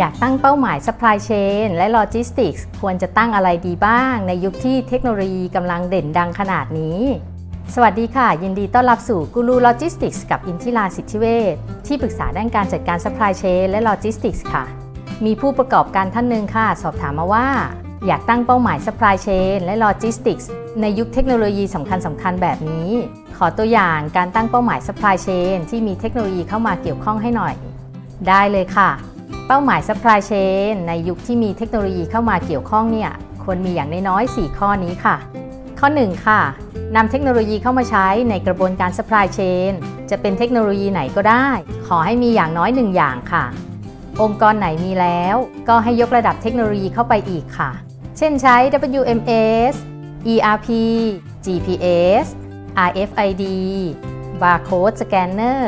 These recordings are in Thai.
อยากตั้งเป้าหมาย supply chain และ logistics ควรจะตั้งอะไรดีบ้าง ในยุคที่เทคโนโลยีกำลังเด่นดังขนาดนี้ สวัสดีค่ะ ยินดีต้อนรับสู่กูรู Logistics กับอินทิราสิทธิเวชที่ปรึกษาด้านการจัดการ supply chain และ logistics ค่ะ มีผู้ประกอบการท่านหนึ่งค่ะ สอบถามมาว่า อยากตั้งเป้าหมาย supply chain และ logistics ในยุคเทคโนโลยีสำคัญสำคัญแบบนี้ ขอตัวอย่างการตั้งเป้าหมาย supply chain ที่มีเทคโนโลยีเข้ามาเกี่ยวข้องให้หน่อย ได้เลยค่ะ เป้าหมาย supply chain ในยุคที่มีเทคโนโลยีเข้ามาเกี่ยวข้องเนี่ยควรมีอย่างน้อยๆ 4 ข้อนี้ค่ะ ข้อ 1 ค่ะนำเทคโนโลยีเข้ามาใช้ในกระบวนการ supply chain จะเป็นเทคโนโลยีไหนก็ได้ ขอให้มีอย่างน้อย1อย่างค่ะ องค์กรไหนมีแล้ว ก็ให้ยกระดับเทคโนโลยีเข้าไปอีกค่ะ เช่นใช้ WMS ERP GPS RFID Barcode Scanner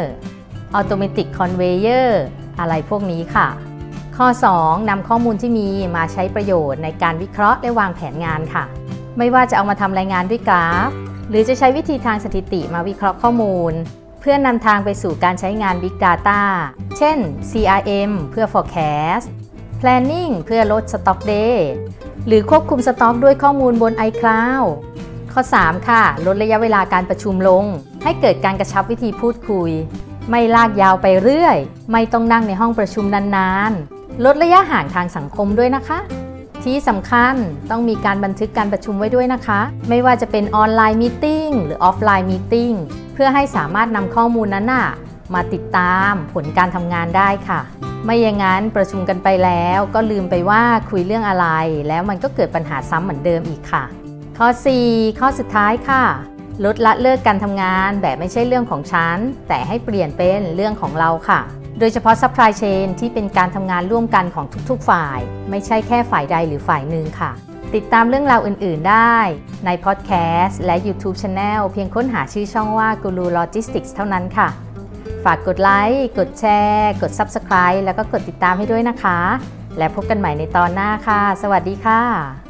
Automatic Conveyor อะไรพวกนี้ค่ะ ข้อ 2. นำข้อมูลที่มีมาใช้ประโยชน์ในการวิเคราะห์และวางแผนงานค่ะ ไม่ว่าจะเอามาทำรายงานด้วยกราฟ หรือจะใช้วิธีทางสถิติมาวิเคราะห์ข้อมูล เพื่อนนำทางไปสู่การใช้งาน Big Data เช่น CRM เพื่อ forecast planning เพื่อลด stock day หรือควบคุมสต็อกด้วยข้อมูลบน iCloud ข้อ 3 ค่ะ ลดระยะเวลาการประชุมลง ให้เกิดการกระชับวิธีพูดคุย ไม่ลากยาวไปเรื่อย ไม่ต้องนั่งในห้องประชุมนานๆ ลดระยะห่างทางสังคมด้วยนะคะ ที่สำคัญต้องมีการบันทึกการประชุมไว้ด้วยนะคะ ไม่ว่าจะเป็น online meeting หรือ offline meeting เพื่อให้สามารถนำข้อมูลนั้นน่ะมาติดตามผลการทำงานได้ค่ะ ไม่อย่างนั้นประชุมกันไปแล้วก็ลืมไปว่าคุยเรื่องอะไร แล้วมันก็เกิดปัญหาซ้ำเหมือนเดิมอีกค่ะ ข้อ 4 ข้อสุดท้ายค่ะ ลดละเลิกการทำงานแบบไม่ใช่เรื่องของฉัน แต่ให้เปลี่ยนเป็นเรื่องของเราค่ะ โดยเฉพาะ supply chain ที่เป็นการทำงานร่วมกันของทุกๆ ฝ่าย ไม่ใช่แค่ฝ่ายใดหรือฝ่ายหนึ่งค่ะ ติดตามเรื่องราวอื่น ๆ ได้ในพอดแคสต์และ YouTube Channel เพียงค้นหาชื่อช่องว่า Guru Logistics เท่านั้นค่ะ ฝากกดไลค์ กดแชร์ กด Subscribe แล้วก็กดติดตามให้ด้วยนะคะ และพบกันใหม่ในตอนหน้าค่ะ สวัสดีค่ะ